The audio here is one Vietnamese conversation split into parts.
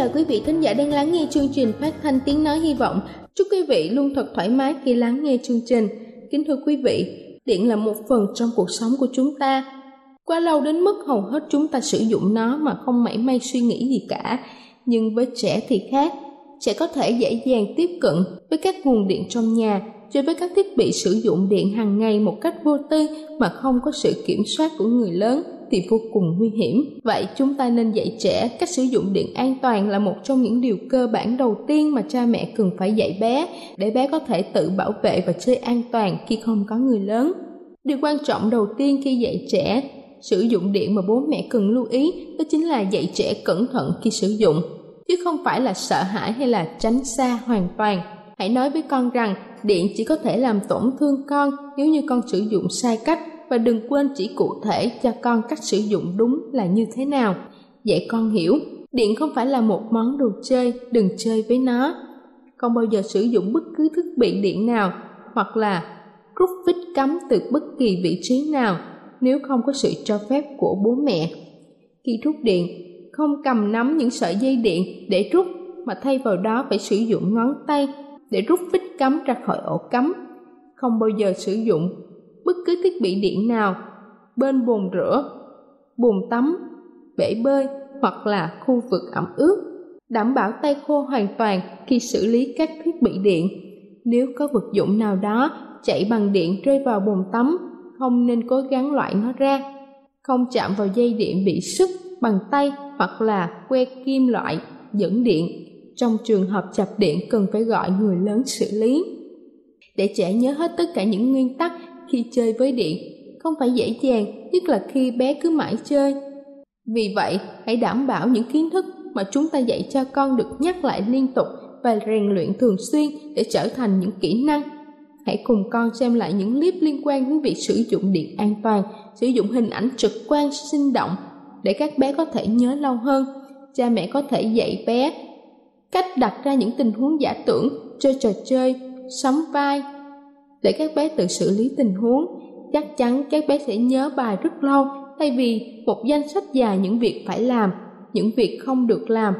Chào quý vị thính giả đang lắng nghe chương trình phát thanh tiếng nói hy vọng. Chúc quý vị luôn thật thoải mái khi lắng nghe chương trình. Kính thưa quý vị, điện là một phần trong cuộc sống của chúng ta. Quá lâu đến mức hầu hết chúng ta sử dụng nó mà không mảy may suy nghĩ gì cả. Nhưng với trẻ thì khác, trẻ có thể dễ dàng tiếp cận với các nguồn điện trong nhà chơi với các thiết bị sử dụng điện hàng ngày một cách vô tư mà không có sự kiểm soát của người lớn thì vô cùng nguy hiểm. Vậy chúng ta nên dạy trẻ cách sử dụng điện an toàn là một trong những điều cơ bản đầu tiên mà cha mẹ cần phải dạy bé để bé có thể tự bảo vệ và chơi an toàn khi không có người lớn. Điều quan trọng đầu tiên khi dạy trẻ sử dụng điện mà bố mẹ cần lưu ý đó chính là dạy trẻ cẩn thận khi sử dụng, chứ không phải là sợ hãi hay là tránh xa hoàn toàn. Hãy nói với con rằng điện chỉ có thể làm tổn thương con nếu như con sử dụng sai cách và đừng quên chỉ cụ thể cho con cách sử dụng đúng là như thế nào. Dạy con hiểu, điện không phải là một món đồ chơi, đừng chơi với nó. Không bao giờ sử dụng bất cứ thiết bị điện nào hoặc là rút vít cắm từ bất kỳ vị trí nào nếu không có sự cho phép của bố mẹ. Khi rút điện, không cầm nắm những sợi dây điện để rút mà thay vào đó phải sử dụng ngón tay để rút vít cắm ra khỏi ổ cắm. Không bao giờ sử dụng bất cứ thiết bị điện nào bên bồn rửa, bồn tắm, bể bơi hoặc là khu vực ẩm ướt. Đảm bảo tay khô hoàn toàn khi xử lý các thiết bị điện. Nếu có vật dụng nào đó chạy bằng điện rơi vào bồn tắm, không nên cố gắng loại nó ra. Không chạm vào dây điện bị sức bằng tay hoặc là que kim loại dẫn điện. Trong trường hợp chập điện cần phải gọi người lớn xử lý. Để trẻ nhớ hết tất cả những nguyên tắc khi chơi với điện không phải dễ dàng, nhất là khi bé cứ mãi chơi. Vì vậy, hãy đảm bảo những kiến thức mà chúng ta dạy cho con được nhắc lại liên tục và rèn luyện thường xuyên để trở thành những kỹ năng. Hãy cùng con xem lại những clip liên quan đến việc sử dụng điện an toàn, sử dụng hình ảnh trực quan sinh động để các bé có thể nhớ lâu hơn. Cha mẹ có thể dạy bé cách đặt ra những tình huống giả tưởng, chơi trò chơi, sóng vai, để các bé tự xử lý tình huống. Chắc chắn các bé sẽ nhớ bài rất lâu thay vì một danh sách dài những việc phải làm, những việc không được làm.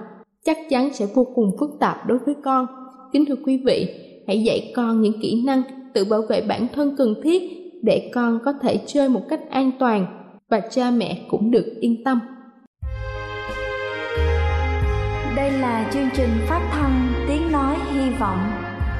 Chắc chắn sẽ vô cùng phức tạp đối với con. Kính thưa quý vị, hãy dạy con những kỹ năng tự bảo vệ bản thân cần thiết để con có thể chơi một cách an toàn và cha mẹ cũng được yên tâm. Đây là chương trình phát thanh Tiếng Nói Hy Vọng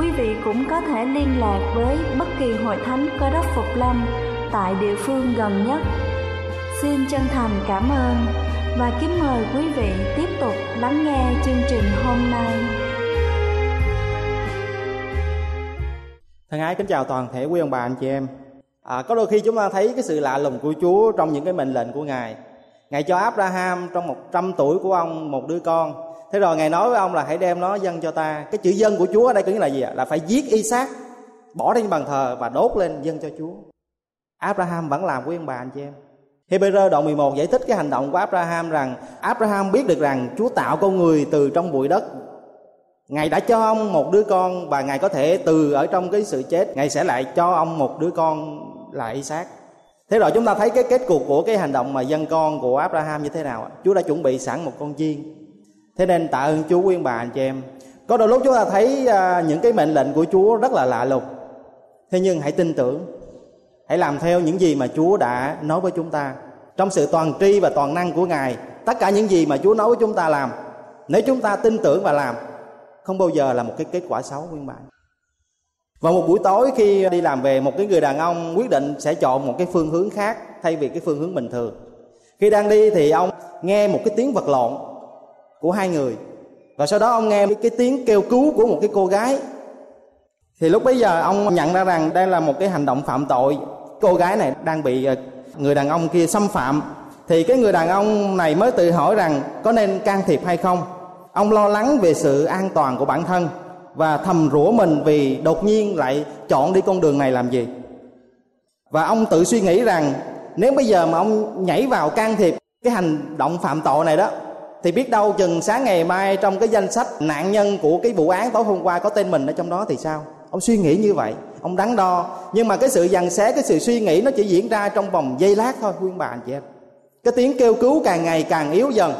quý vị cũng có thể liên lạc với bất kỳ hội thánh cơ đốc Phục Lâm tại địa phương gần nhất. Xin chân thành cảm ơn và kính mời quý vị tiếp tục lắng nghe chương trình hôm nay. Thân ái kính chào toàn thể quý ông bà anh chị em. À, có đôi khi chúng ta thấy cái sự lạ lùng của Chúa trong những cái mệnh lệnh của Ngài. Ngài cho Abraham trong 100 tuổi của ông một đứa con. Thế rồi Ngài nói với ông là hãy đem nó dâng cho ta. Cái chữ dân của Chúa ở đây có nghĩa là gì ạ? Là phải giết y xác bỏ lên bàn thờ và đốt lên dâng cho Chúa. Abraham vẫn làm quý ông bà anh chị em. Hebrew đoạn 11 giải thích cái hành động của Abraham rằng Abraham biết được rằng Chúa tạo con người từ trong bụi đất. Ngài đã cho ông một đứa con và Ngài có thể từ ở trong cái sự chết, Ngài sẽ lại cho ông một đứa con là Isaac. Thế rồi chúng ta thấy cái kết cục của cái hành động mà dân con của Abraham như thế nào? Chúa đã chuẩn bị sẵn một con chiên. Thế nên tạ ơn Chúa quý bà anh chị em. Có đôi lúc chúng ta thấy à, những cái mệnh lệnh của Chúa rất là lạ lùng. Thế nhưng hãy tin tưởng. Hãy làm theo những gì mà chúa đã nói với chúng ta. Trong sự toàn tri và toàn năng của ngài, tất cả những gì mà chúa nói với chúng ta làm, nếu chúng ta tin tưởng và làm, không bao giờ là một cái kết quả xấu nguyên bản và một buổi tối khi đi làm về, một cái người đàn ông quyết định sẽ chọn một cái phương hướng khác thay vì cái phương hướng bình thường. Khi đang đi thì ông nghe một cái tiếng vật lộn của hai người. Và sau đó ông nghe cái tiếng kêu cứu của một cái cô gái. Thì lúc bấy giờ ông nhận ra rằng đây là một cái hành động phạm tội. Cô gái này đang bị ờ, người đàn ông kia xâm phạm. Thì cái người đàn ông này mới tự hỏi rằng có nên can thiệp hay không. Ông lo lắng về sự an toàn của bản thân và thầm rủa mình vì đột nhiên lại chọn đi con đường này làm gì. Và ông tự suy nghĩ rằng nếu bây giờ mà ông nhảy vào can thiệp cái hành động phạm tội này đó thì biết đâu chừng sáng ngày mai trong cái danh sách nạn nhân của cái vụ án tối hôm qua có tên mình ở trong đó thì sao? Ông suy nghĩ như vậy ông đắn đo. Nhưng mà cái sự dằn xé cái sự suy nghĩ nó chỉ diễn ra trong vòng giây lát thôi khuyên bà anh chị em. Cái tiếng kêu cứu càng ngày càng yếu dần.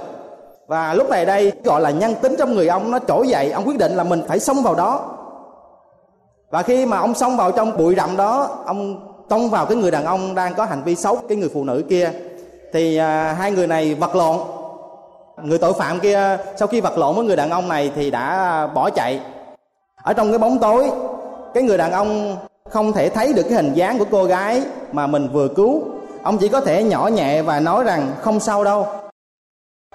Và lúc này đây gọi là nhân tính trong người ông nó trỗi dậy ông quyết định là mình phải xông vào đó. Và khi mà ông xông vào trong bụi rậm đó ông tông vào cái người đàn ông đang có hành vi xấu cái người phụ nữ kia thì à, hai người này vật lộn người tội phạm kia, sau khi vật lộn với người đàn ông này thì đã à, bỏ chạy. Ở trong cái bóng tối, cái người đàn ông không thể thấy được cái hình dáng của cô gái mà mình vừa cứu. Ông chỉ có thể nhỏ nhẹ và nói rằng, không sao đâu.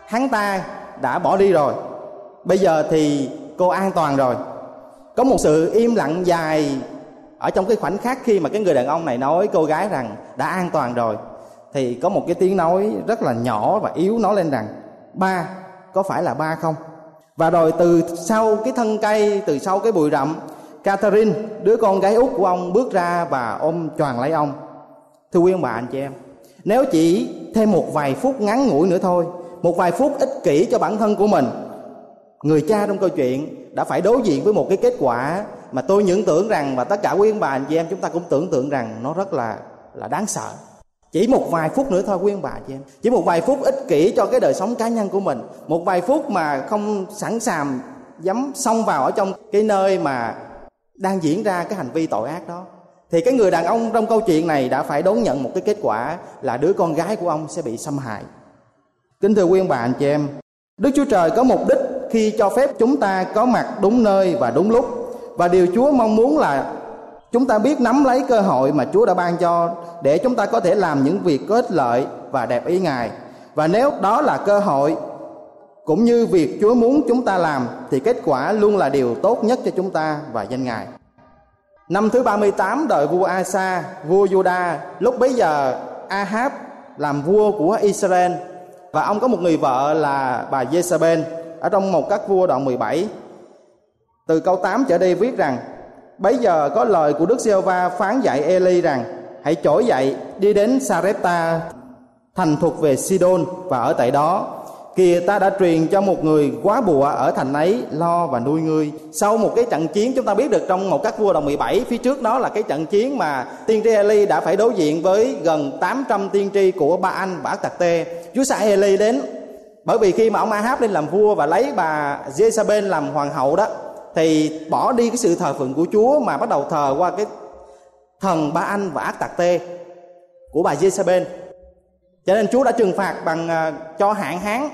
Hắn ta đã bỏ đi rồi. Bây giờ thì cô an toàn rồi. Có một sự im lặng dài ở trong cái khoảnh khắc khi mà cái người đàn ông này nói cô gái rằng đã an toàn rồi, thì có một cái tiếng nói rất là nhỏ và yếu nói lên rằng ba, có phải là ba không? Và rồi từ sau cái thân cây, từ sau cái bụi rậm, Catherine, đứa con gái út của ông bước ra và ôm choàng lấy ông. Thưa quý ông bà, anh chị em, nếu chỉ thêm một vài phút ngắn ngủi nữa thôi, một vài phút ích kỷ cho bản thân của mình, người cha trong câu chuyện đã phải đối diện với một cái kết quả mà tôi những tưởng rằng, và tất cả quý ông bà, anh chị em, chúng ta cũng tưởng tượng rằng nó rất là là đáng sợ chỉ một vài phút nữa thôi, quý ông bà chị em. Chỉ một vài phút ích kỷ cho cái đời sống cá nhân của mình. Một vài phút mà không sẵn sàng dám xông vào ở trong cái nơi mà đang diễn ra cái hành vi tội ác đó. Thì cái người đàn ông trong câu chuyện này đã phải đón nhận một cái kết quả là đứa con gái của ông sẽ bị xâm hại. Kính thưa quý ông bà, anh chị em, đức chúa trời có mục đích khi cho phép chúng ta có mặt đúng nơi và đúng lúc. Và điều chúa mong muốn là chúng ta biết nắm lấy cơ hội mà chúa đã ban cho để chúng ta có thể làm những việc có ích lợi và đẹp ý ngài và nếu đó là cơ hội cũng như việc Chúa muốn chúng ta làm thì kết quả luôn là điều tốt nhất cho chúng ta và danh Ngài. Năm thứ 38 đời vua Asa, vua Juda, lúc bấy giờ Ahab làm vua của Israel và ông có một người vợ là bà Jezebel ở trong một các vua đoạn 17. Từ câu 8 trở đi viết rằng Bấy giờ có lời của Đức giê va phán dạy Eli rằng Hãy trỗi dậy, đi đến Sarepta, thành thuộc về Sidon và ở tại đó. Kìa, ta đã truyền cho một người quá bùa ở thành ấy, lo và nuôi ngươi. Sau một cái trận chiến, chúng ta biết được trong một các vua đồng 17 phía trước đó là cái trận chiến mà tiên tri Eli đã phải đối diện với gần 800 tiên tri của ba anh bà Tạc Tê. Chúa sai Eli đến, bởi vì khi mà ông Ahab lên làm vua và lấy bà Jezebel làm hoàng hậu đó, thì bỏ đi cái sự thờ phượng của Chúa mà bắt đầu thờ qua cái thần ba anh và ác tạc tê của bà Jezebel. Cho nên Chúa đã trừng phạt bằng uh, cho hạn hán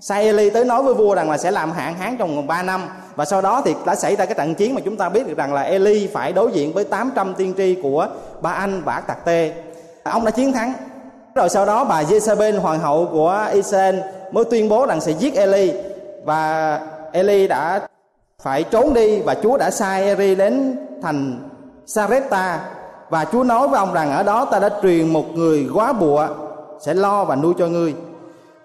sai Eli tới nói với vua rằng là sẽ làm hạn hán trong vòng 3 năm. Và sau đó thì đã xảy ra cái trận chiến mà chúng ta biết được rằng là Eli phải đối diện với 800 tiên tri của ba anh và ác tạc tê. Ông đã chiến thắng. Rồi sau đó bà Jezebel hoàng hậu của Israel mới tuyên bố rằng sẽ giết Eli. Và Eli đã phải trốn đi và Chúa đã sai Eli đến thành Sarepta và Chúa nói với ông rằng ở đó ta đã truyền một người quá bụa, sẽ lo và nuôi cho ngươi.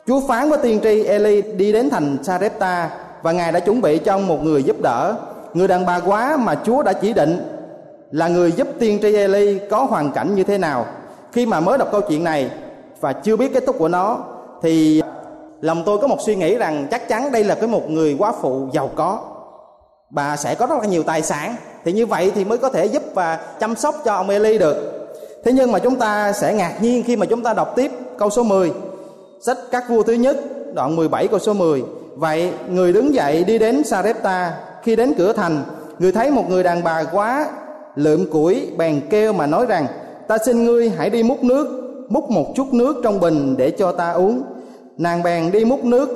Chúa phán với tiên tri Eli đi đến thành Sarepta và Ngài đã chuẩn bị cho ông một người giúp đỡ. Người đàn bà quá mà Chúa đã chỉ định là người giúp tiên tri Eli có hoàn cảnh như thế nào. Khi mà mới đọc câu chuyện này và chưa biết kết thúc của nó, thì lòng tôi có một suy nghĩ rằng chắc chắn đây là cái một người quá phụ giàu có bà sẽ có rất là nhiều tài sản thì như vậy thì mới có thể giúp và chăm sóc cho ông Eli được. Thế nhưng mà chúng ta sẽ ngạc nhiên khi mà chúng ta đọc tiếp câu số 10 sách các vua thứ nhất, đoạn 17 câu số 10 vậy, người đứng dậy đi đến Sarepta. Khi đến cửa thành, người thấy một người đàn bà quá lượm củi bèn kêu mà nói rằng, ta xin ngươi hãy đi múc nước, múc một chút nước trong bình để cho ta uống. Nàng bèn đi múc nước,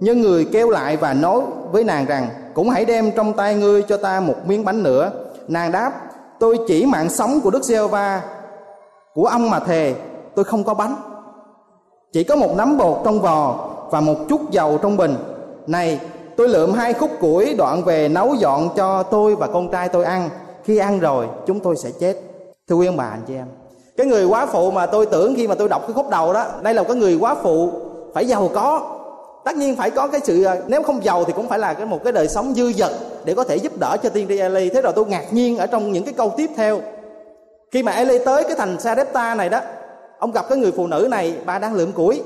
nhưng người kêu lại và nói với nàng rằng cũng hãy đem trong tay ngươi cho ta một miếng bánh nữa. Nàng đáp, tôi chỉ mạng sống của đức giê va của ông mà thề, tôi không có bánh. Chỉ có một nắm bột trong vò và một chút dầu trong bình. Này, tôi lượm hai khúc củi đoạn về nấu dọn cho tôi và con trai tôi ăn. Khi ăn rồi, chúng tôi sẽ chết. Thưa quý ông bà, anh chị em. Cái người quá phụ mà tôi tưởng khi mà tôi đọc cái khúc đầu đó, đây là cái người quá phụ, phải giàu có tất nhiên phải có cái sự ờ, nếu không giàu thì cũng phải là cái một cái đời sống dư dật để có thể giúp đỡ cho tiên tri Eli thế rồi tôi ngạc nhiên ở trong những cái câu tiếp theo. Khi mà Eli tới cái thành Sarepta này đó, ông gặp cái người phụ nữ này bà đang lượm củi.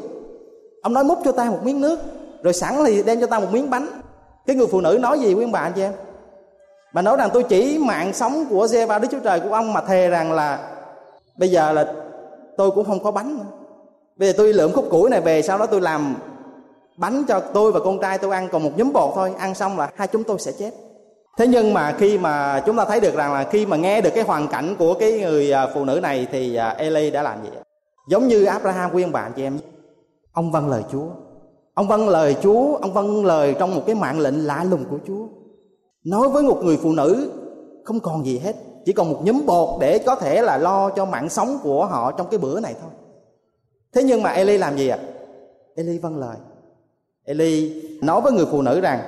Ông nói múc cho ta một miếng nước, rồi sẵn thì đem cho ta một miếng bánh. Cái người phụ nữ nói gì quý ông bà, anh chị em? Bà nói rằng tôi chỉ mạng sống của giê ba đức chúa trời của ông mà thề rằng là bây giờ là tôi cũng không có bánh nữa. Bây giờ tôi lượm khúc củi này về, sau đó tôi làm bánh cho tôi và con trai tôi ăn còn một nhúm bột thôi, ăn xong là hai chúng tôi sẽ chết. Thế nhưng mà khi mà chúng ta thấy được rằng là khi mà nghe được cái hoàn cảnh của cái người à, phụ nữ này thì à, Eli đã làm gì giống như Abraham quyên bạn chị em ông vâng lời Chúa. Ông vâng lời Chúa, ông vâng lời trong một cái mạng lệnh lạ lùng của Chúa. Nói với một người phụ nữ, không còn gì hết. Chỉ còn một nhúm bột để có thể là lo cho mạng sống của họ trong cái bữa này thôi. Thế nhưng mà Eli làm gì ạ? À? Eli vâng lời. Eli nói với người phụ nữ rằng,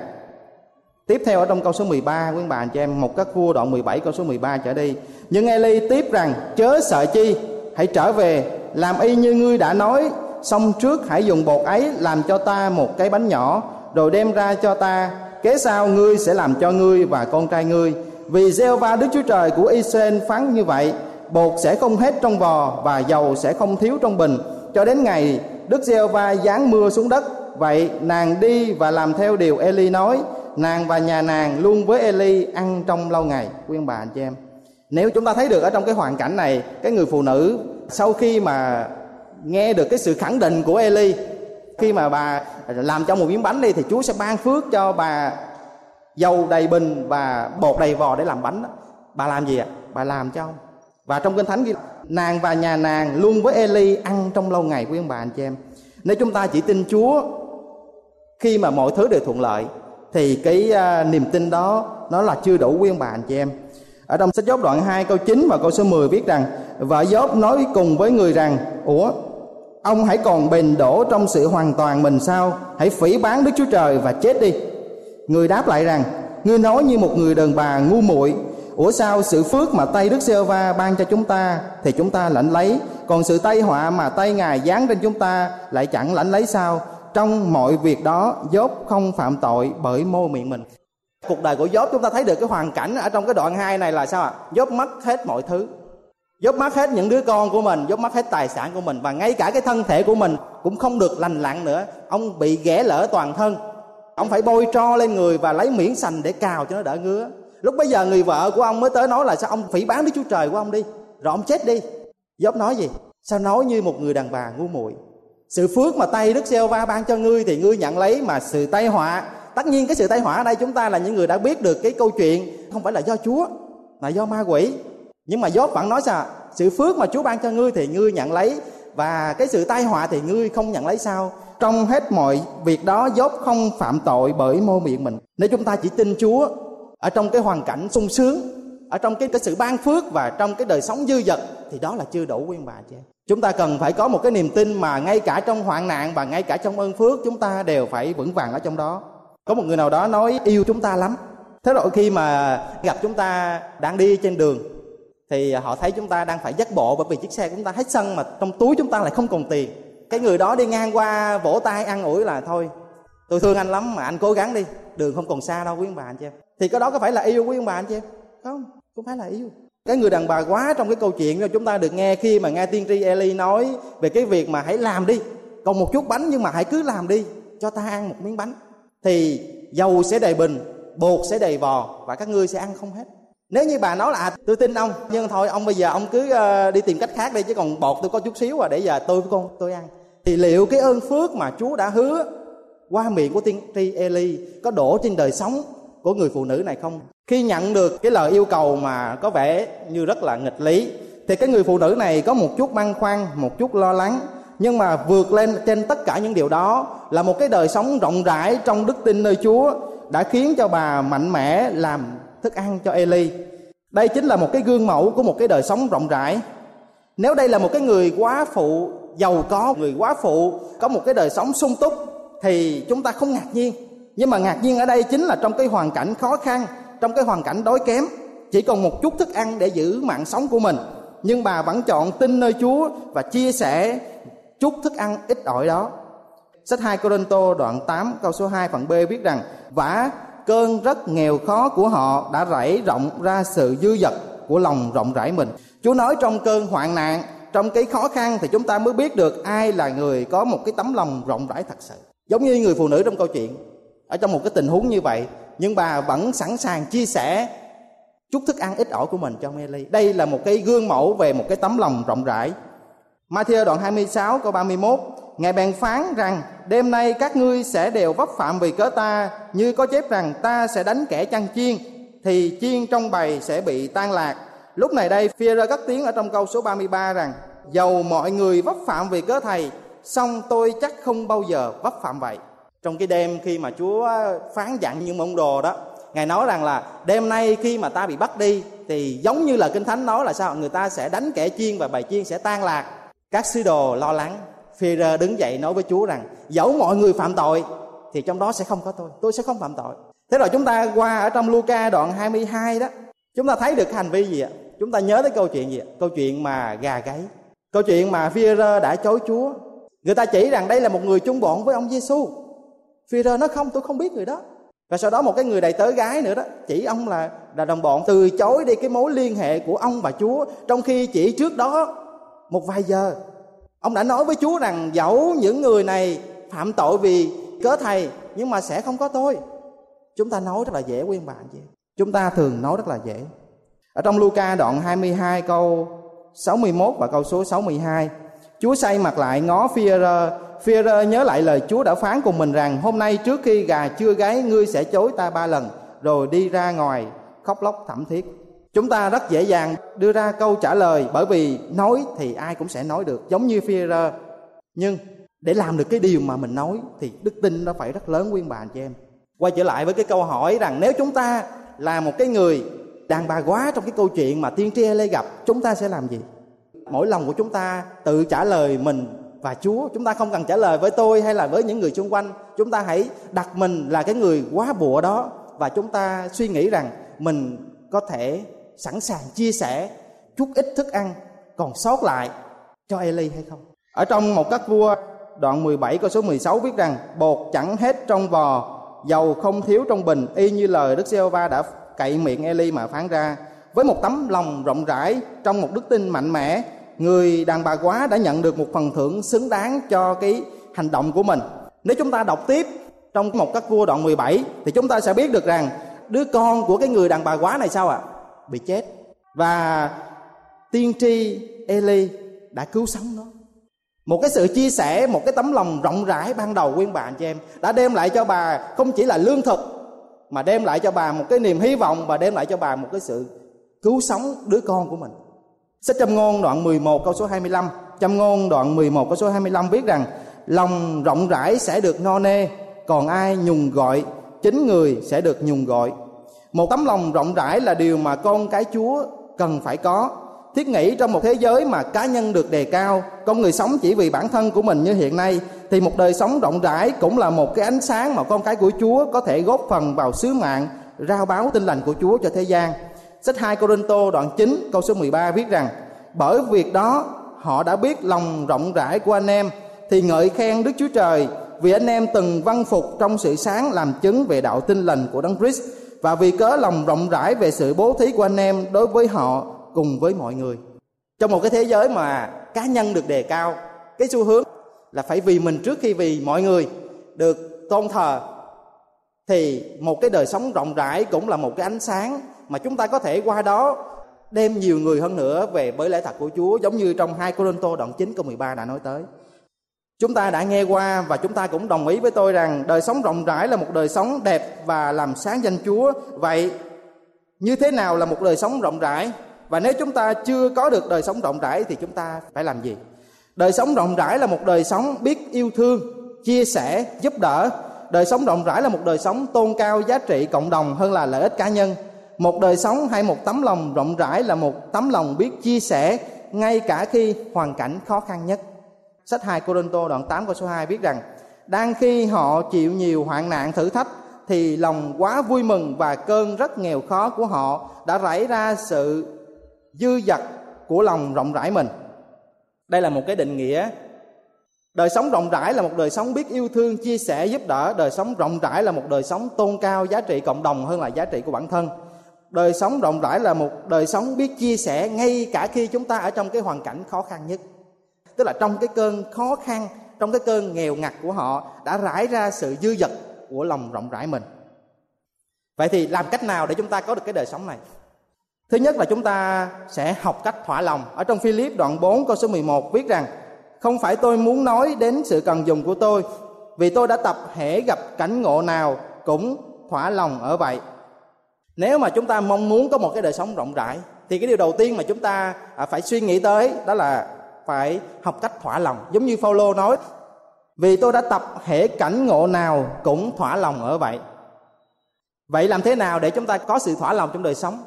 Tiếp theo ở trong câu số 13 quý bà anh chị em, Một các vua đoạn 17 câu số 13 trở đi. Nhưng Eli tiếp rằng, Chớ sợ chi, Hãy trở về, Làm y như ngươi đã nói, Xong trước hãy dùng bột ấy Làm cho ta một cái bánh nhỏ, Rồi đem ra cho ta. Kế sau ngươi sẽ làm cho ngươi và con trai ngươi. Vì gieo va Đức Chúa Trời của Israel phán như vậy, Bột sẽ không hết trong vò Và dầu sẽ không thiếu trong bình. Cho đến ngày Đức gieo va giáng mưa xuống đất Vậy nàng đi và làm theo điều Eli nói Nàng và nhà nàng luôn với Eli ăn trong lâu ngày Quý bà anh chị em, Nếu chúng ta thấy được ở trong cái hoàn cảnh này, Cái người phụ nữ sau khi mà nghe được cái sự khẳng định của Eli, Khi mà bà làm cho một miếng bánh đi Thì Chúa sẽ ban phước cho bà dầu đầy bình và bột đầy vò để làm bánh đó. Bà làm gì ạ? Bà làm cho ông Và trong Kinh Thánh ghi, Nàng và nhà nàng luôn với Eli ăn trong lâu ngày quý ông bà anh chị em, Nếu chúng ta chỉ tin Chúa khi mà mọi thứ đều thuận lợi thì cái uh, niềm tin đó nó là chưa đủ nguyên bà anh chị em. Ở trong sách Gióp đoạn 2 câu 9 và câu số 10 viết rằng vợ Gióp nói cùng với người rằng ủa ông hãy còn bền đổ trong sự hoàn toàn mình sao? Hãy phỉ bán Đức Chúa Trời và chết đi người đáp lại rằng ngươi nói như một người đàn bà ngu muội ủa sao sự phước mà tay Đức giê va ban cho chúng ta thì chúng ta lãnh lấy còn sự tai họa mà tay ngài giáng trên chúng ta lại chẳng lãnh lấy sao? Trong mọi việc đó dốt không phạm tội bởi môi miệng mình. Cuộc đời của dốt chúng ta thấy được cái hoàn cảnh ở trong cái đoạn 2 này là sao ạ? À? mất hết mọi thứ. Dốt mất hết những đứa con của mình dốt mất hết tài sản của mình và ngay cả cái thân thể của mình cũng không được lành lặn nữa. Ông bị ghẻ lỡ toàn thân. Ông phải bôi tro lên người và lấy miễn sành để cào cho nó đỡ ngứa. Lúc bây giờ người vợ của ông mới tới nói là sao ông phỉ bán đức chúa trời của ông đi, rồi ông chết đi. Dốt nói gì? Sao nói như một người đàn bà ngu muội? Sự phước mà tay đức giê va ban cho ngươi thì ngươi nhận lấy mà sự tai họa. Tất nhiên cái sự tai họa ở đây chúng ta là những người đã biết được cái câu chuyện, không phải là do chúa mà do ma quỷ. Nhưng mà dốt vẫn nói sao? Sự phước mà chúa ban cho ngươi thì ngươi nhận lấy, và cái sự tai họa thì ngươi không nhận lấy sao? Trong hết mọi việc đó dốt không phạm tội bởi môi miệng mình. Nếu chúng ta chỉ tin chúa ở trong cái hoàn cảnh sung sướng ở trong cái cái sự ban phước và trong cái đời sống dư dật thì đó là chưa đủ quý ông bà chị chúng ta cần phải có một cái niềm tin mà ngay cả trong hoạn nạn và ngay cả trong ơn phước, chúng ta đều phải vững vàng ở trong đó. Có một người nào đó nói yêu chúng ta lắm. Thế rồi khi mà gặp chúng ta đang đi trên đường, thì họ thấy chúng ta đang phải dắt bộ bởi vì chiếc xe của chúng ta hết xăng mà trong túi chúng ta lại không còn tiền. Cái người đó đi ngang qua vỗ tay ăn ủi là thôi, tôi thương anh lắm mà anh cố gắng đi, đường không còn xa đâu, quý ông bà, anh chị em. Thì cái đó có phải là yêu quý ông bà, anh chị em? Không không phải là yêu. Cái người đàn bà quá trong cái câu chuyện đó chúng ta được nghe khi mà nghe tiên tri Eli nói về cái việc mà hãy làm đi. Còn một chút bánh nhưng mà hãy cứ làm đi cho ta ăn một miếng bánh. Thì dầu sẽ đầy bình bột sẽ đầy vò và các ngươi sẽ ăn không hết. Nếu như bà nói là à, tôi tin ông nhưng thôi ông bây giờ ông cứ uh, đi tìm cách khác đi chứ còn bột tôi có chút xíu à để giờ tôi với con tôi ăn. Thì liệu cái ơn phước mà Chúa đã hứa qua miệng của tiên tri Eli có đổ trên đời sống của người phụ nữ này không? Khi nhận được cái lời yêu cầu mà có vẻ như rất là nghịch lý thì cái người phụ nữ này có một chút băn khoăn một chút lo lắng nhưng mà vượt lên trên tất cả những điều đó là một cái đời sống rộng rãi trong đức tin nơi Chúa đã khiến cho bà mạnh mẽ làm thức ăn cho Eli. Đây chính là một cái gương mẫu của một cái đời sống rộng rãi. Nếu đây là một cái người quá phụ giàu có, người quá phụ có một cái đời sống sung túc thì chúng ta không ngạc nhiên. Nhưng mà ngạc nhiên ở đây chính là trong cái hoàn cảnh khó khăn, trong cái hoàn cảnh đói kém, chỉ còn một chút thức ăn để giữ mạng sống của mình. Nhưng bà vẫn chọn tin nơi Chúa và chia sẻ chút thức ăn ít ỏi đó. Sách 2 Corinto đoạn 8 câu số 2 phần B viết rằng Vả cơn rất nghèo khó của họ đã rải rộng ra sự dư dật của lòng rộng rãi mình. Chúa nói trong cơn hoạn nạn, trong cái khó khăn thì chúng ta mới biết được ai là người có một cái tấm lòng rộng rãi thật sự. Giống như người phụ nữ trong câu chuyện, ở trong một cái tình huống như vậy, nhưng bà vẫn sẵn sàng chia sẻ chút thức ăn ít ỏi của mình cho Mary. Đây là một cái gương mẫu về một cái tấm lòng rộng rãi. Matthew đoạn 26 câu 31 Ngài bèn phán rằng, đêm nay các ngươi sẽ đều vấp phạm vì cớ ta như có chép rằng ta sẽ đánh kẻ chăn chiên, thì chiên trong bầy sẽ bị tan lạc. Lúc này đây phi rơ cất tiếng ở trong câu số 33 rằng, dầu mọi người vấp phạm vì cớ thầy, song tôi chắc không bao giờ vấp phạm vậy. Trong cái đêm khi mà Chúa phán dặn những môn đồ đó Ngài nói rằng là đêm nay khi mà ta bị bắt đi thì giống như là Kinh Thánh nói là sao? Người ta sẽ đánh kẻ chiên và bài chiên sẽ tan lạc. Các sứ đồ lo lắng phi đứng dậy nói với Chúa rằng dẫu mọi người phạm tội thì trong đó sẽ không có tôi, tôi sẽ không phạm tội. Thế rồi chúng ta qua ở trong Luca đoạn 22 đó, chúng ta thấy được hành vi gì ạ? Chúng ta nhớ tới câu chuyện gì ạ? Câu chuyện mà gà gáy. Câu chuyện mà phi đã chối Chúa. Người ta chỉ rằng đây là một người chung bọn với ông Giêsu. Phi rơ nói không, tôi không biết người đó. Và sau đó một cái người đầy tớ gái nữa đó chỉ ông là là đồng bọn từ chối đi cái mối liên hệ của ông và Chúa trong khi chỉ trước đó một vài giờ Ông đã nói với Chúa rằng dẫu những người này phạm tội vì cớ thầy nhưng mà sẽ không có tôi. Chúng ta nói rất là dễ quý bạn chị. Chúng ta thường nói rất là dễ. Ở trong Luca đoạn 22 câu 61 và câu số 62, Chúa say mặt lại ngó phi Phi-rơ nhớ lại lời Chúa đã phán cùng mình rằng hôm nay trước khi gà chưa gáy ngươi sẽ chối ta ba lần, rồi đi ra ngoài khóc lóc thảm thiết. Chúng ta rất dễ dàng đưa ra câu trả lời bởi vì nói thì ai cũng sẽ nói được giống như Führer. Nhưng để làm được cái điều mà mình nói thì đức tin nó phải rất lớn nguyên bà cho em. Quay trở lại với cái câu hỏi rằng nếu chúng ta là một cái người đàn bà quá trong cái câu chuyện mà tiên tri Lê gặp, chúng ta sẽ làm gì? Mỗi lòng của chúng ta tự trả lời mình và Chúa, chúng ta không cần trả lời với tôi hay là với những người xung quanh. Chúng ta hãy đặt mình là cái người quá bụa đó và chúng ta suy nghĩ rằng mình có thể sẵn sàng chia sẻ chút ít thức ăn còn sót lại cho Eli hay không? Ở trong một các vua đoạn 17 câu số 16 viết rằng bột chẳng hết trong vò, dầu không thiếu trong bình, y như lời Đức giê đã cậy miệng Eli mà phán ra. Với một tấm lòng rộng rãi trong một đức tin mạnh mẽ, người đàn bà quá đã nhận được một phần thưởng xứng đáng cho cái hành động của mình. Nếu chúng ta đọc tiếp trong một các vua đoạn 17 thì chúng ta sẽ biết được rằng đứa con của cái người đàn bà quá này sao ạ? À? bị chết và tiên tri Eli đã cứu sống nó một cái sự chia sẻ, một cái tấm lòng rộng rãi ban đầu nguyên bạn cho em, đã đem lại cho bà không chỉ là lương thực, mà đem lại cho bà một cái niềm hy vọng, và đem lại cho bà một cái sự cứu sống đứa con của mình Sách Châm ngôn đoạn 11 câu số 25 Châm ngôn đoạn 11 câu số 25 viết rằng, Lòng rộng rãi sẽ được no nê, Còn ai nhùng gọi, Chính người sẽ được nhùng gọi. Một tấm lòng rộng rãi là điều mà con cái chúa cần phải có. Thiết nghĩ trong một thế giới mà cá nhân được đề cao, con người sống chỉ vì bản thân của mình như hiện nay, thì một đời sống rộng rãi cũng là một cái ánh sáng mà con cái của chúa có thể góp phần vào sứ mạng, rao báo tin lành của chúa cho thế gian sách 2 Corinto đoạn 9 câu số 13 viết rằng bởi việc đó họ đã biết lòng rộng rãi của anh em thì ngợi khen Đức Chúa Trời vì anh em từng văn phục trong sự sáng làm chứng về đạo tin lành của Đấng Christ và vì cớ lòng rộng rãi về sự bố thí của anh em đối với họ cùng với mọi người. Trong một cái thế giới mà cá nhân được đề cao, cái xu hướng là phải vì mình trước khi vì mọi người được tôn thờ thì một cái đời sống rộng rãi cũng là một cái ánh sáng mà chúng ta có thể qua đó đem nhiều người hơn nữa về với lẽ thật của Chúa giống như trong 2 Corinto đoạn 9 câu 13 đã nói tới. Chúng ta đã nghe qua và chúng ta cũng đồng ý với tôi rằng đời sống rộng rãi là một đời sống đẹp và làm sáng danh Chúa. Vậy như thế nào là một đời sống rộng rãi? Và nếu chúng ta chưa có được đời sống rộng rãi thì chúng ta phải làm gì? Đời sống rộng rãi là một đời sống biết yêu thương, chia sẻ, giúp đỡ. Đời sống rộng rãi là một đời sống tôn cao giá trị cộng đồng hơn là lợi ích cá nhân. Một đời sống hay một tấm lòng rộng rãi là một tấm lòng biết chia sẻ ngay cả khi hoàn cảnh khó khăn nhất. Sách 2 Corinto đoạn 8 câu số 2 viết rằng đang khi họ chịu nhiều hoạn nạn thử thách thì lòng quá vui mừng và cơn rất nghèo khó của họ đã rải ra sự dư dật của lòng rộng rãi mình. Đây là một cái định nghĩa Đời sống rộng rãi là một đời sống biết yêu thương, chia sẻ, giúp đỡ. Đời sống rộng rãi là một đời sống tôn cao giá trị cộng đồng hơn là giá trị của bản thân. Đời sống rộng rãi là một đời sống biết chia sẻ ngay cả khi chúng ta ở trong cái hoàn cảnh khó khăn nhất. Tức là trong cái cơn khó khăn, trong cái cơn nghèo ngặt của họ đã rải ra sự dư dật của lòng rộng rãi mình. Vậy thì làm cách nào để chúng ta có được cái đời sống này? Thứ nhất là chúng ta sẽ học cách thỏa lòng. Ở trong Philip đoạn 4 câu số 11 viết rằng, không phải tôi muốn nói đến sự cần dùng của tôi, vì tôi đã tập hễ gặp cảnh ngộ nào cũng thỏa lòng ở vậy nếu mà chúng ta mong muốn có một cái đời sống rộng rãi, thì cái điều đầu tiên mà chúng ta à, phải suy nghĩ tới đó là phải học cách thỏa lòng. Giống như Phaolô nói, vì tôi đã tập hệ cảnh ngộ nào cũng thỏa lòng ở vậy. Vậy làm thế nào để chúng ta có sự thỏa lòng trong đời sống?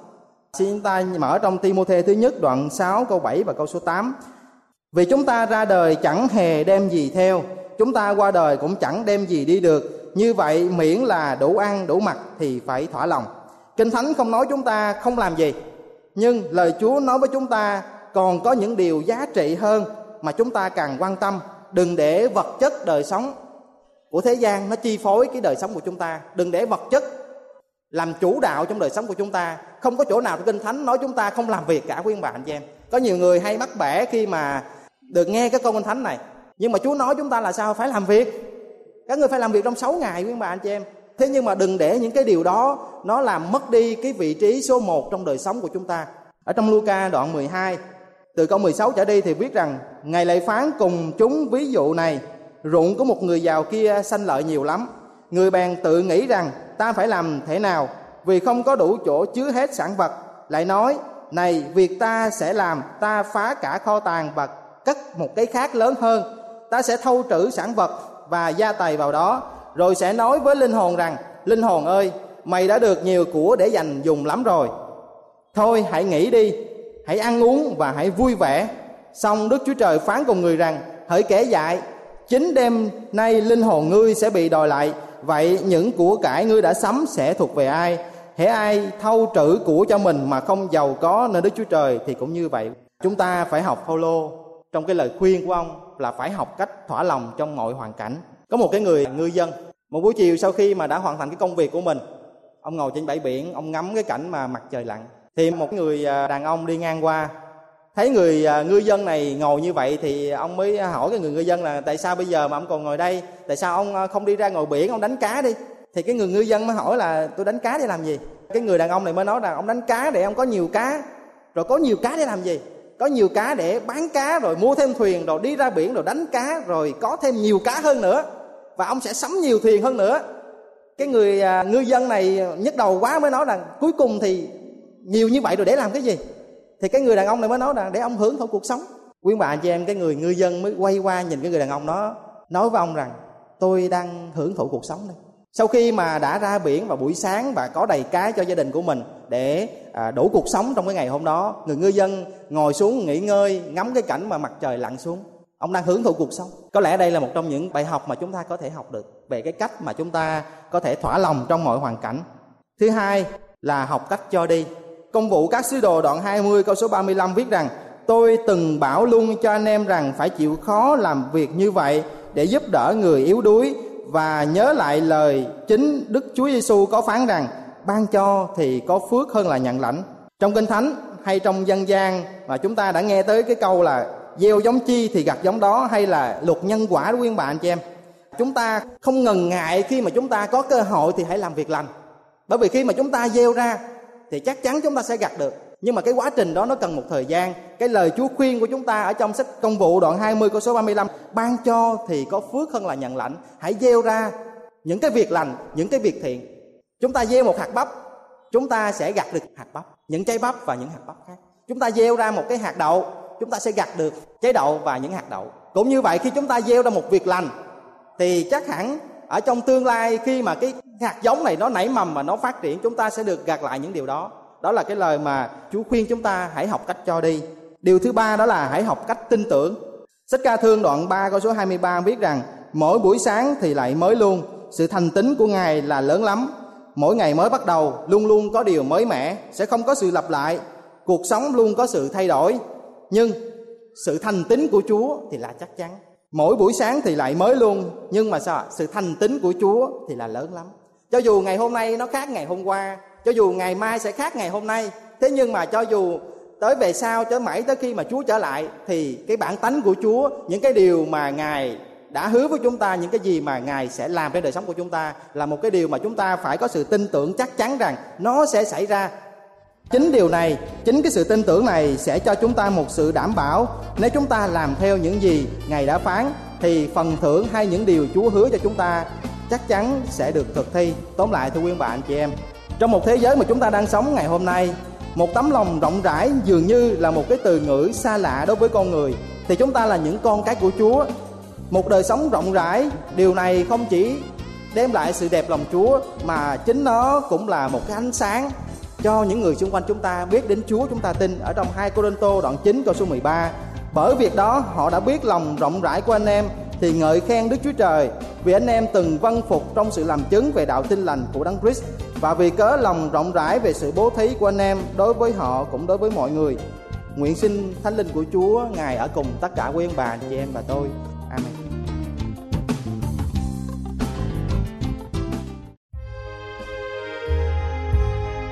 Xin chúng ta mở trong Timôthê thứ nhất đoạn 6 câu 7 và câu số 8 vì chúng ta ra đời chẳng hề đem gì theo, chúng ta qua đời cũng chẳng đem gì đi được. Như vậy miễn là đủ ăn, đủ mặc thì phải thỏa lòng kinh thánh không nói chúng ta không làm gì, nhưng lời chúa nói với chúng ta còn có những điều giá trị hơn mà chúng ta càng quan tâm. Đừng để vật chất đời sống của thế gian nó chi phối cái đời sống của chúng ta. Đừng để vật chất làm chủ đạo trong đời sống của chúng ta. Không có chỗ nào trong kinh thánh nói chúng ta không làm việc cả, quý ông bà, anh chị em. Có nhiều người hay mắc bẻ khi mà được nghe cái câu kinh thánh này. Nhưng mà chúa nói chúng ta là sao? Phải làm việc. Các người phải làm việc trong 6 ngày, quý ông bà, anh chị em thế nhưng mà đừng để những cái điều đó nó làm mất đi cái vị trí số 1 trong đời sống của chúng ta. Ở trong Luca đoạn 12 từ câu 16 trở đi thì viết rằng, Ngài lại phán cùng chúng ví dụ này, Ruộng của một người giàu kia sanh lợi nhiều lắm. Người bèn tự nghĩ rằng, ta phải làm thế nào? Vì không có đủ chỗ chứa hết sản vật, Lại nói, này, việc ta sẽ làm, ta phá cả kho tàng và cất một cái khác lớn hơn. Ta sẽ thâu trữ sản vật và gia tài vào đó. Rồi sẽ nói với linh hồn rằng, Linh hồn ơi, mày đã được nhiều của để dành dùng lắm rồi. Thôi, hãy nghỉ đi, hãy ăn uống và hãy vui vẻ. Xong đức chúa trời phán cùng người rằng, hỡi kể dại, chính đêm nay linh hồn ngươi sẽ bị đòi lại. Vậy những của cải ngươi đã sắm sẽ thuộc về ai? Hễ ai thâu trữ của cho mình mà không giàu có nơi đức chúa trời thì cũng như vậy. Chúng ta phải học Phaolô. Trong cái lời khuyên của ông là phải học cách thỏa lòng trong mọi hoàn cảnh có một cái người ngư dân, một buổi chiều sau khi mà đã hoàn thành cái công việc của mình, ông ngồi trên bãi biển, ông ngắm cái cảnh mà mặt trời lặn. Thì một người à, đàn ông đi ngang qua, thấy người à, ngư dân này ngồi như vậy thì ông mới hỏi cái người ngư dân là, tại sao bây giờ mà ông còn ngồi đây? Tại sao ông à, không đi ra ngồi biển, ông đánh cá đi? Thì cái người ngư dân mới hỏi là, tôi đánh cá để làm gì? Cái người đàn ông này mới nói rằng ông đánh cá để ông có nhiều cá, rồi có nhiều cá để làm gì? Có nhiều cá để bán cá, rồi mua thêm thuyền, rồi đi ra biển, rồi đánh cá, rồi có thêm nhiều cá hơn nữa và ông sẽ sắm nhiều thuyền hơn nữa. Cái người à, ngư dân này nhức đầu quá mới nói rằng cuối cùng thì nhiều như vậy rồi để làm cái gì? Thì cái người đàn ông này mới nói rằng để ông hưởng thụ cuộc sống. Quý bà chị em cái người ngư dân mới quay qua nhìn cái người đàn ông đó nói với ông rằng tôi đang hưởng thụ cuộc sống đây. Sau khi mà đã ra biển vào buổi sáng và có đầy cá cho gia đình của mình để à, đủ cuộc sống trong cái ngày hôm đó người ngư dân ngồi xuống nghỉ ngơi ngắm cái cảnh mà mặt trời lặn xuống ông đang hưởng thụ cuộc sống. Có lẽ đây là một trong những bài học mà chúng ta có thể học được về cái cách mà chúng ta có thể thỏa lòng trong mọi hoàn cảnh. Thứ hai là học cách cho đi. Công vụ các sứ đồ đoạn 20 câu số 35 viết rằng, tôi từng bảo luôn cho anh em rằng phải chịu khó làm việc như vậy để giúp đỡ người yếu đuối và nhớ lại lời chính Đức Chúa Giêsu có phán rằng, ban cho thì có phước hơn là nhận lãnh. Trong Kinh Thánh hay trong dân gian mà chúng ta đã nghe tới cái câu là gieo giống chi thì gặt giống đó hay là luật nhân quả đó quý bạn chị em. Chúng ta không ngần ngại khi mà chúng ta có cơ hội thì hãy làm việc lành. Bởi vì khi mà chúng ta gieo ra thì chắc chắn chúng ta sẽ gặt được. Nhưng mà cái quá trình đó nó cần một thời gian. Cái lời Chúa khuyên của chúng ta ở trong sách công vụ đoạn 20 câu số 35 ban cho thì có phước hơn là nhận lãnh. Hãy gieo ra những cái việc lành, những cái việc thiện. Chúng ta gieo một hạt bắp, chúng ta sẽ gặt được hạt bắp, những trái bắp và những hạt bắp khác. Chúng ta gieo ra một cái hạt đậu, chúng ta sẽ gặt được trái đậu và những hạt đậu. Cũng như vậy, khi chúng ta gieo ra một việc lành, thì chắc hẳn ở trong tương lai, khi mà cái hạt giống này nó nảy mầm và nó phát triển, chúng ta sẽ được gặt lại những điều đó. Đó là cái lời mà Chúa khuyên chúng ta hãy học cách cho đi. Điều thứ ba đó là hãy học cách tin tưởng. Sách ca thương đoạn 3 câu số 23 viết rằng, mỗi buổi sáng thì lại mới luôn. Sự thành tín của ngài là lớn lắm. Mỗi ngày mới bắt đầu, luôn luôn có điều mới mẻ, sẽ không có sự lặp lại. Cuộc sống luôn có sự thay đổi nhưng sự thành tín của chúa thì là chắc chắn. Mỗi buổi sáng thì lại mới luôn, nhưng mà sao sự thành tín của chúa thì là lớn lắm. Cho dù ngày hôm nay nó khác ngày hôm qua, cho dù ngày mai sẽ khác ngày hôm nay, thế nhưng mà cho dù tới về sau cho mãi tới khi mà Chúa trở lại, thì cái bản tánh của Chúa, những cái điều mà ngài đã hứa với chúng ta, những cái gì mà ngài sẽ làm trên đời sống của chúng ta, là một cái điều mà chúng ta phải có sự tin tưởng chắc chắn rằng nó sẽ xảy ra chính điều này, chính cái sự tin tưởng này sẽ cho chúng ta một sự đảm bảo. Nếu chúng ta làm theo những gì ngài đã phán, thì phần thưởng hay những điều chúa hứa cho chúng ta chắc chắn sẽ được thực thi. Tóm lại, thưa quý bạn chị em, trong một thế giới mà chúng ta đang sống ngày hôm nay, một tấm lòng rộng rãi dường như là một cái từ ngữ xa lạ đối với con người, thì chúng ta là những con cái của chúa. Một đời sống rộng rãi, điều này không chỉ đem lại sự đẹp lòng chúa, mà chính nó cũng là một cái ánh sáng cho những người xung quanh chúng ta biết đến Chúa chúng ta tin ở trong 2 Cô-rinh-tô đoạn 9 câu số 13. Bởi việc đó họ đã biết lòng rộng rãi của anh em thì ngợi khen Đức Chúa Trời vì anh em từng vâng phục trong sự làm chứng về đạo tin lành của Đấng Christ và vì cớ lòng rộng rãi về sự bố thí của anh em đối với họ cũng đối với mọi người. Nguyện xin Thánh Linh của Chúa Ngài ở cùng tất cả quý ông bà, chị em và tôi.